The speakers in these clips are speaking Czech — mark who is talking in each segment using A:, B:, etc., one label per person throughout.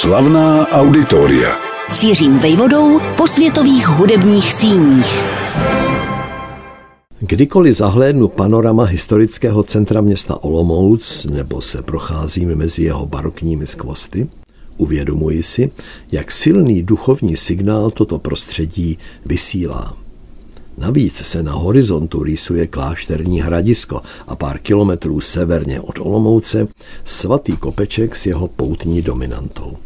A: Slavná auditoria.
B: Cířím vejvodou po světových hudebních síních.
C: Kdykoliv zahlédnu panorama historického centra města Olomouc nebo se procházím mezi jeho barokními skvosty, uvědomuji si, jak silný duchovní signál toto prostředí vysílá. Navíc se na horizontu rýsuje klášterní hradisko a pár kilometrů severně od Olomouce svatý kopeček s jeho poutní dominantou.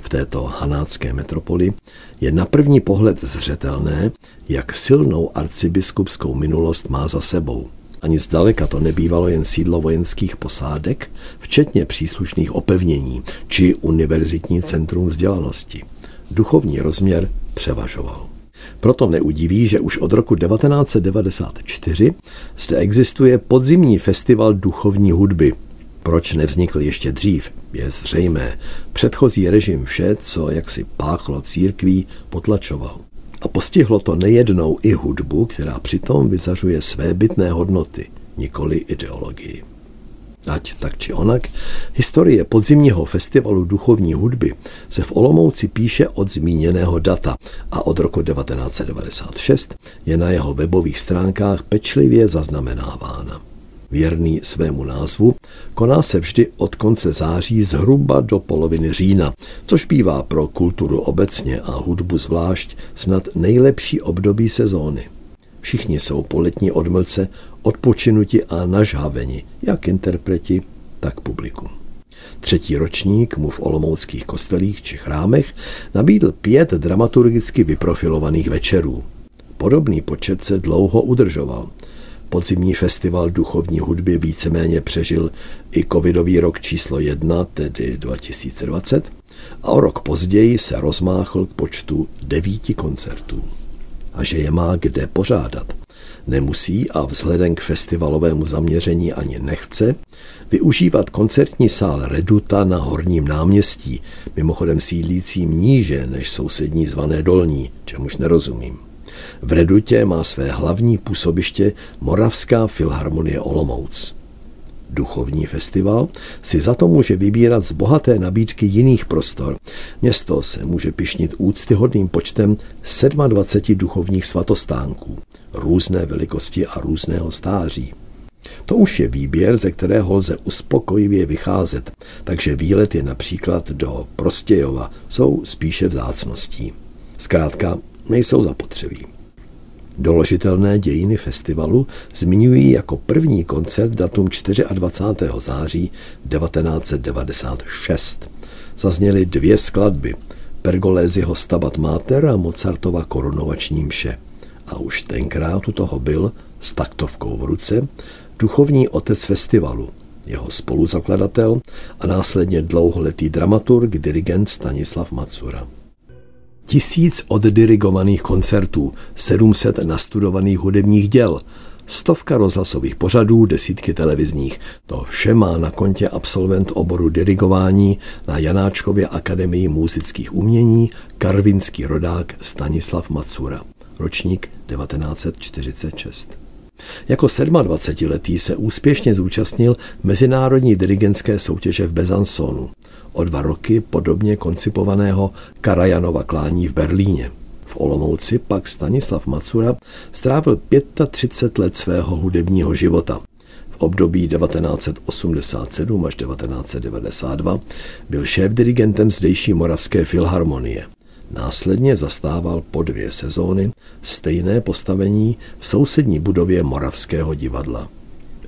C: V této hanácké metropoli je na první pohled zřetelné, jak silnou arcibiskupskou minulost má za sebou. Ani zdaleka to nebývalo jen sídlo vojenských posádek, včetně příslušných opevnění či univerzitní centrum vzdělanosti. Duchovní rozměr převažoval. Proto neudiví, že už od roku 1994 zde existuje podzimní festival duchovní hudby. Proč nevznikl ještě dřív, je zřejmé. Předchozí režim vše, co jaksi páchlo církví, potlačoval. A postihlo to nejednou i hudbu, která přitom vyzařuje své bytné hodnoty, nikoli ideologii. Ať tak či onak, historie podzimního festivalu duchovní hudby se v Olomouci píše od zmíněného data a od roku 1996 je na jeho webových stránkách pečlivě zaznamenávána. Věrný svému názvu, koná se vždy od konce září zhruba do poloviny října, což bývá pro kulturu obecně a hudbu zvlášť snad nejlepší období sezóny. Všichni jsou po letní odmlce odpočinuti a nažhaveni, jak interpreti, tak publikum. Třetí ročník mu v olomouckých kostelích či chrámech nabídl pět dramaturgicky vyprofilovaných večerů. Podobný počet se dlouho udržoval. Podzimní festival duchovní hudby víceméně přežil i covidový rok číslo jedna, tedy 2020, a o rok později se rozmáchl k počtu devíti koncertů a že je má kde pořádat. Nemusí a vzhledem k festivalovému zaměření ani nechce využívat koncertní sál Reduta na Horním náměstí, mimochodem sídlícím níže než sousední zvané Dolní, čemuž nerozumím. V Redutě má své hlavní působiště Moravská filharmonie Olomouc. Duchovní festival si za to může vybírat z bohaté nabídky jiných prostor. Město se může pišnit úctyhodným počtem 27 duchovních svatostánků, různé velikosti a různého stáří. To už je výběr, ze kterého lze uspokojivě vycházet, takže výlety například do Prostějova jsou spíše vzácností. Zkrátka nejsou zapotřebí. Doložitelné dějiny festivalu zmiňují jako první koncert datum 24. září 1996. Zazněly dvě skladby, Pergoléziho Stabat Mater a Mozartova korunovační mše. A už tenkrát u toho byl, s taktovkou v ruce, duchovní otec festivalu, jeho spoluzakladatel a následně dlouholetý dramaturg, dirigent Stanislav Macura. Tisíc oddirigovaných koncertů, 700 nastudovaných hudebních děl, stovka rozhlasových pořadů, desítky televizních. To vše má na kontě absolvent oboru dirigování na Janáčkově akademii muzických umění karvinský rodák Stanislav Macura, ročník 1946. Jako 27-letý se úspěšně zúčastnil mezinárodní dirigentské soutěže v Bezansonu o dva roky podobně koncipovaného Karajanova klání v Berlíně. V Olomouci pak Stanislav Macura strávil 35 let svého hudebního života. V období 1987 až 1992 byl šéf-dirigentem zdejší Moravské filharmonie. Následně zastával po dvě sezóny stejné postavení v sousední budově Moravského divadla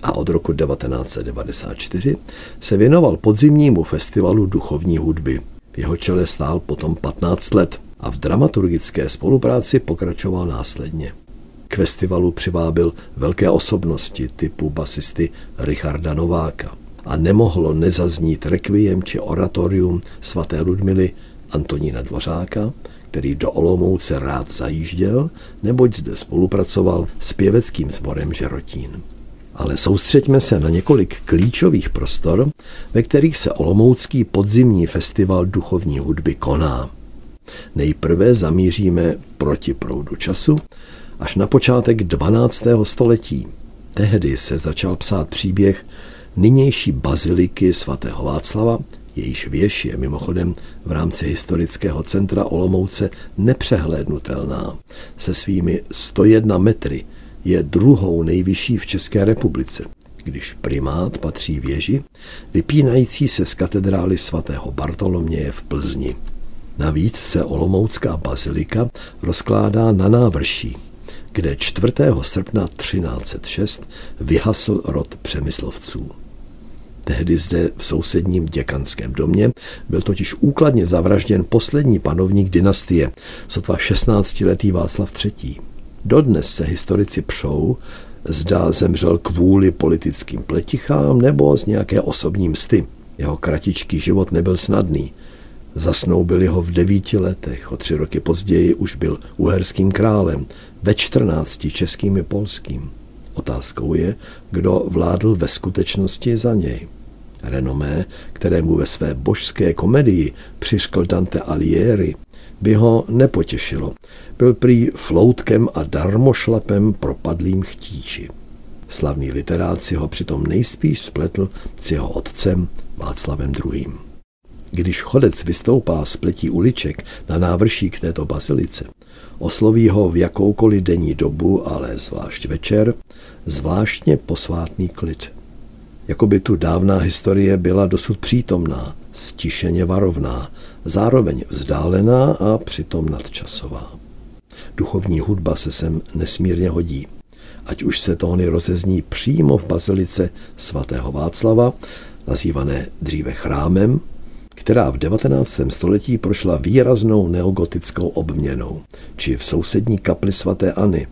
C: a od roku 1994 se věnoval podzimnímu festivalu duchovní hudby. V jeho čele stál potom 15 let a v dramaturgické spolupráci pokračoval následně. K festivalu přivábil velké osobnosti typu basisty Richarda Nováka a nemohlo nezaznít rekviem či oratorium svaté Ludmily Antonína Dvořáka, který do Olomouce rád zajížděl, neboť zde spolupracoval s pěveckým sborem Žerotín ale soustřeďme se na několik klíčových prostor, ve kterých se Olomoucký podzimní festival duchovní hudby koná. Nejprve zamíříme proti proudu času až na počátek 12. století. Tehdy se začal psát příběh nynější baziliky svatého Václava, Jejíž věž je mimochodem v rámci historického centra Olomouce nepřehlédnutelná. Se svými 101 metry je druhou nejvyšší v České republice, když primát patří věži, vypínající se z katedrály svatého Bartoloměje v Plzni. Navíc se Olomoucká bazilika rozkládá na návrší, kde 4. srpna 1306 vyhasl rod přemyslovců. Tehdy zde v sousedním děkanském domě byl totiž úkladně zavražděn poslední panovník dynastie, sotva 16-letý Václav III. Dodnes se historici přou, zda zemřel kvůli politickým pletichám nebo z nějaké osobní msty. Jeho kratičký život nebyl snadný. Zasnoubili ho v devíti letech, o tři roky později už byl uherským králem, ve čtrnácti českým i polským. Otázkou je, kdo vládl ve skutečnosti za něj. Renomé, kterému ve své božské komedii přiškl Dante Alighieri, by ho nepotěšilo. Byl prý floutkem a darmošlapem propadlým chtíči. Slavný literát si ho přitom nejspíš spletl s jeho otcem Václavem II. Když chodec vystoupá z pletí uliček na návrší k této bazilice, osloví ho v jakoukoliv denní dobu, ale zvlášť večer, zvláštně posvátný klid. Jakoby tu dávná historie byla dosud přítomná, stišeně varovná, zároveň vzdálená a přitom nadčasová. Duchovní hudba se sem nesmírně hodí. Ať už se tóny rozezní přímo v bazilice svatého Václava, nazývané dříve chrámem, která v 19. století prošla výraznou neogotickou obměnou, či v sousední kapli svatéAny,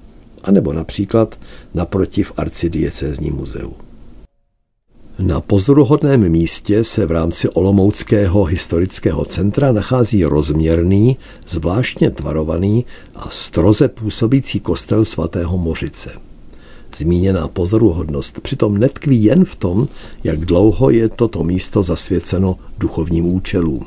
C: anebo například naproti v arcidiecézní muzeu. Na pozoruhodném místě se v rámci Olomouckého historického centra nachází rozměrný, zvláštně tvarovaný a stroze působící kostel svatého Mořice. Zmíněná pozoruhodnost přitom netkví jen v tom, jak dlouho je toto místo zasvěceno duchovním účelům.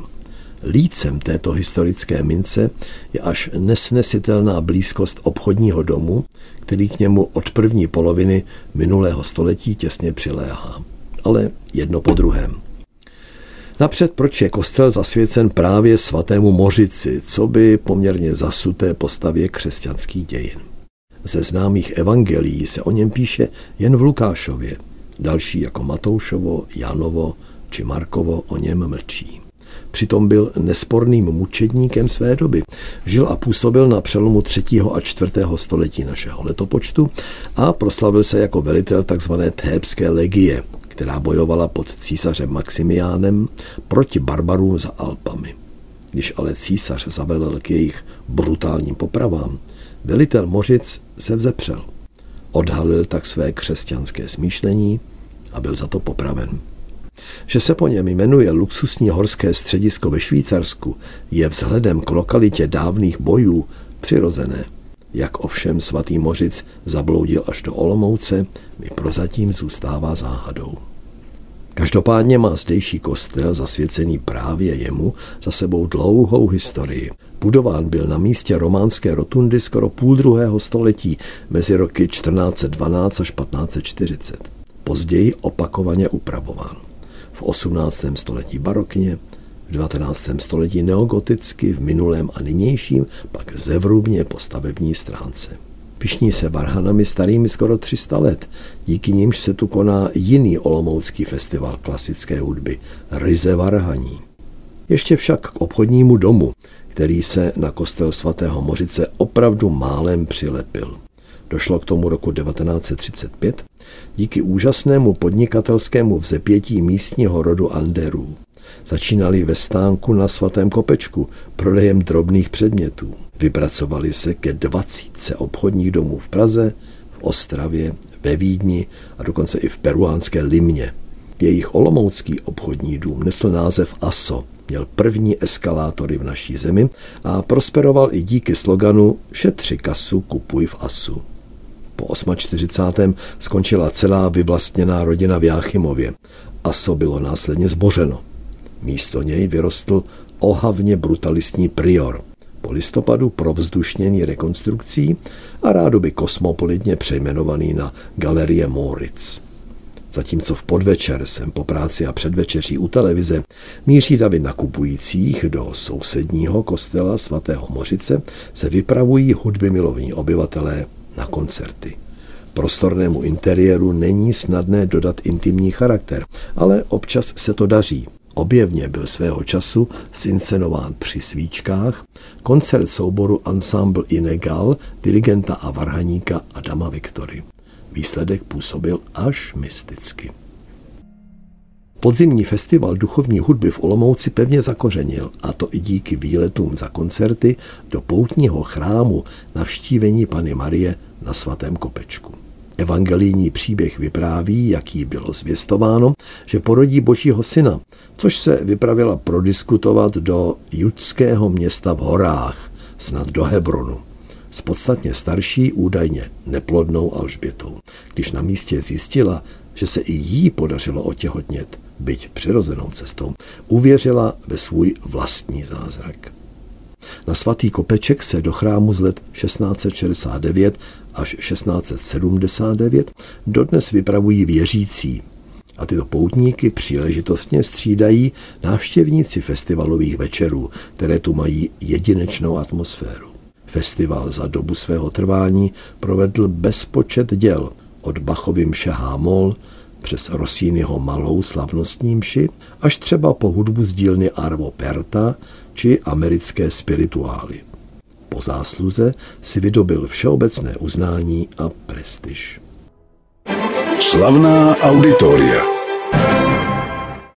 C: Lícem této historické mince je až nesnesitelná blízkost obchodního domu, který k němu od první poloviny minulého století těsně přiléhá ale jedno po druhém. Napřed, proč je kostel zasvěcen právě svatému Mořici, co by poměrně zasuté postavě křesťanských dějin. Ze známých evangelií se o něm píše jen v Lukášově, další jako Matoušovo, Janovo či Markovo o něm mlčí. Přitom byl nesporným mučedníkem své doby. Žil a působil na přelomu 3. a 4. století našeho letopočtu a proslavil se jako velitel tzv. Thébské legie, která bojovala pod císařem Maximiánem proti barbarům za Alpami. Když ale císař zavelel k jejich brutálním popravám, velitel Mořic se vzepřel. Odhalil tak své křesťanské smýšlení a byl za to popraven. Že se po něm jmenuje luxusní horské středisko ve Švýcarsku, je vzhledem k lokalitě dávných bojů přirozené. Jak ovšem svatý Mořic zabloudil až do Olomouce, mi prozatím zůstává záhadou. Každopádně má zdejší kostel, zasvěcený právě jemu, za sebou dlouhou historii. Budován byl na místě románské rotundy skoro půl druhého století mezi roky 1412 až 1540. Později opakovaně upravován. V 18. století barokně, v 19. století neogoticky, v minulém a nynějším pak zevrubně po stavební stránce. Pišní se varhanami starými skoro 300 let, díky nimž se tu koná jiný olomoucký festival klasické hudby, Ryze Varhaní. Ještě však k obchodnímu domu, který se na kostel svatého Mořice opravdu málem přilepil. Došlo k tomu roku 1935 díky úžasnému podnikatelskému vzepětí místního rodu Anderů. Začínali ve stánku na svatém kopečku prodejem drobných předmětů. Vypracovali se ke dvacítce obchodních domů v Praze, v Ostravě, ve Vídni a dokonce i v peruánské Limně. Jejich olomoucký obchodní dům nesl název ASO, měl první eskalátory v naší zemi a prosperoval i díky sloganu Šetři kasu, kupuj v ASu. Po 48. skončila celá vyvlastněná rodina v Jáchymově. ASO bylo následně zbořeno. Místo něj vyrostl ohavně brutalistní prior – po listopadu provzdušněný rekonstrukcí a rádoby kosmopolitně přejmenovaný na Galerie Moritz. Zatímco v podvečer jsem po práci a předvečeří u televize míří davy nakupujících do sousedního kostela svatého Mořice se vypravují hudby milovní obyvatelé na koncerty. Prostornému interiéru není snadné dodat intimní charakter, ale občas se to daří. Objevně byl svého času scincenován při svíčkách koncert souboru Ensemble Inegal dirigenta a varhaníka Adama Viktory. Výsledek působil až mysticky. Podzimní festival duchovní hudby v Olomouci pevně zakořenil, a to i díky výletům za koncerty do poutního chrámu navštívení Pany Marie na svatém kopečku. Evangelijní příběh vypráví, jak jí bylo zvěstováno, že porodí božího syna, což se vypravila prodiskutovat do judského města v horách, snad do Hebronu s podstatně starší, údajně neplodnou Alžbětou. Když na místě zjistila, že se i jí podařilo otěhotnět, byť přirozenou cestou, uvěřila ve svůj vlastní zázrak. Na svatý kopeček se do chrámu z let 1669 až 1679 dodnes vypravují věřící. A tyto poutníky příležitostně střídají návštěvníci festivalových večerů, které tu mají jedinečnou atmosféru. Festival za dobu svého trvání provedl bezpočet děl od Bachovy mše Hámol přes Rossiniho malou slavnostní mši až třeba po hudbu z dílny Arvo Perta či americké spirituály. Po zásluze si vydobil všeobecné uznání a prestiž.
A: Slavná auditoria.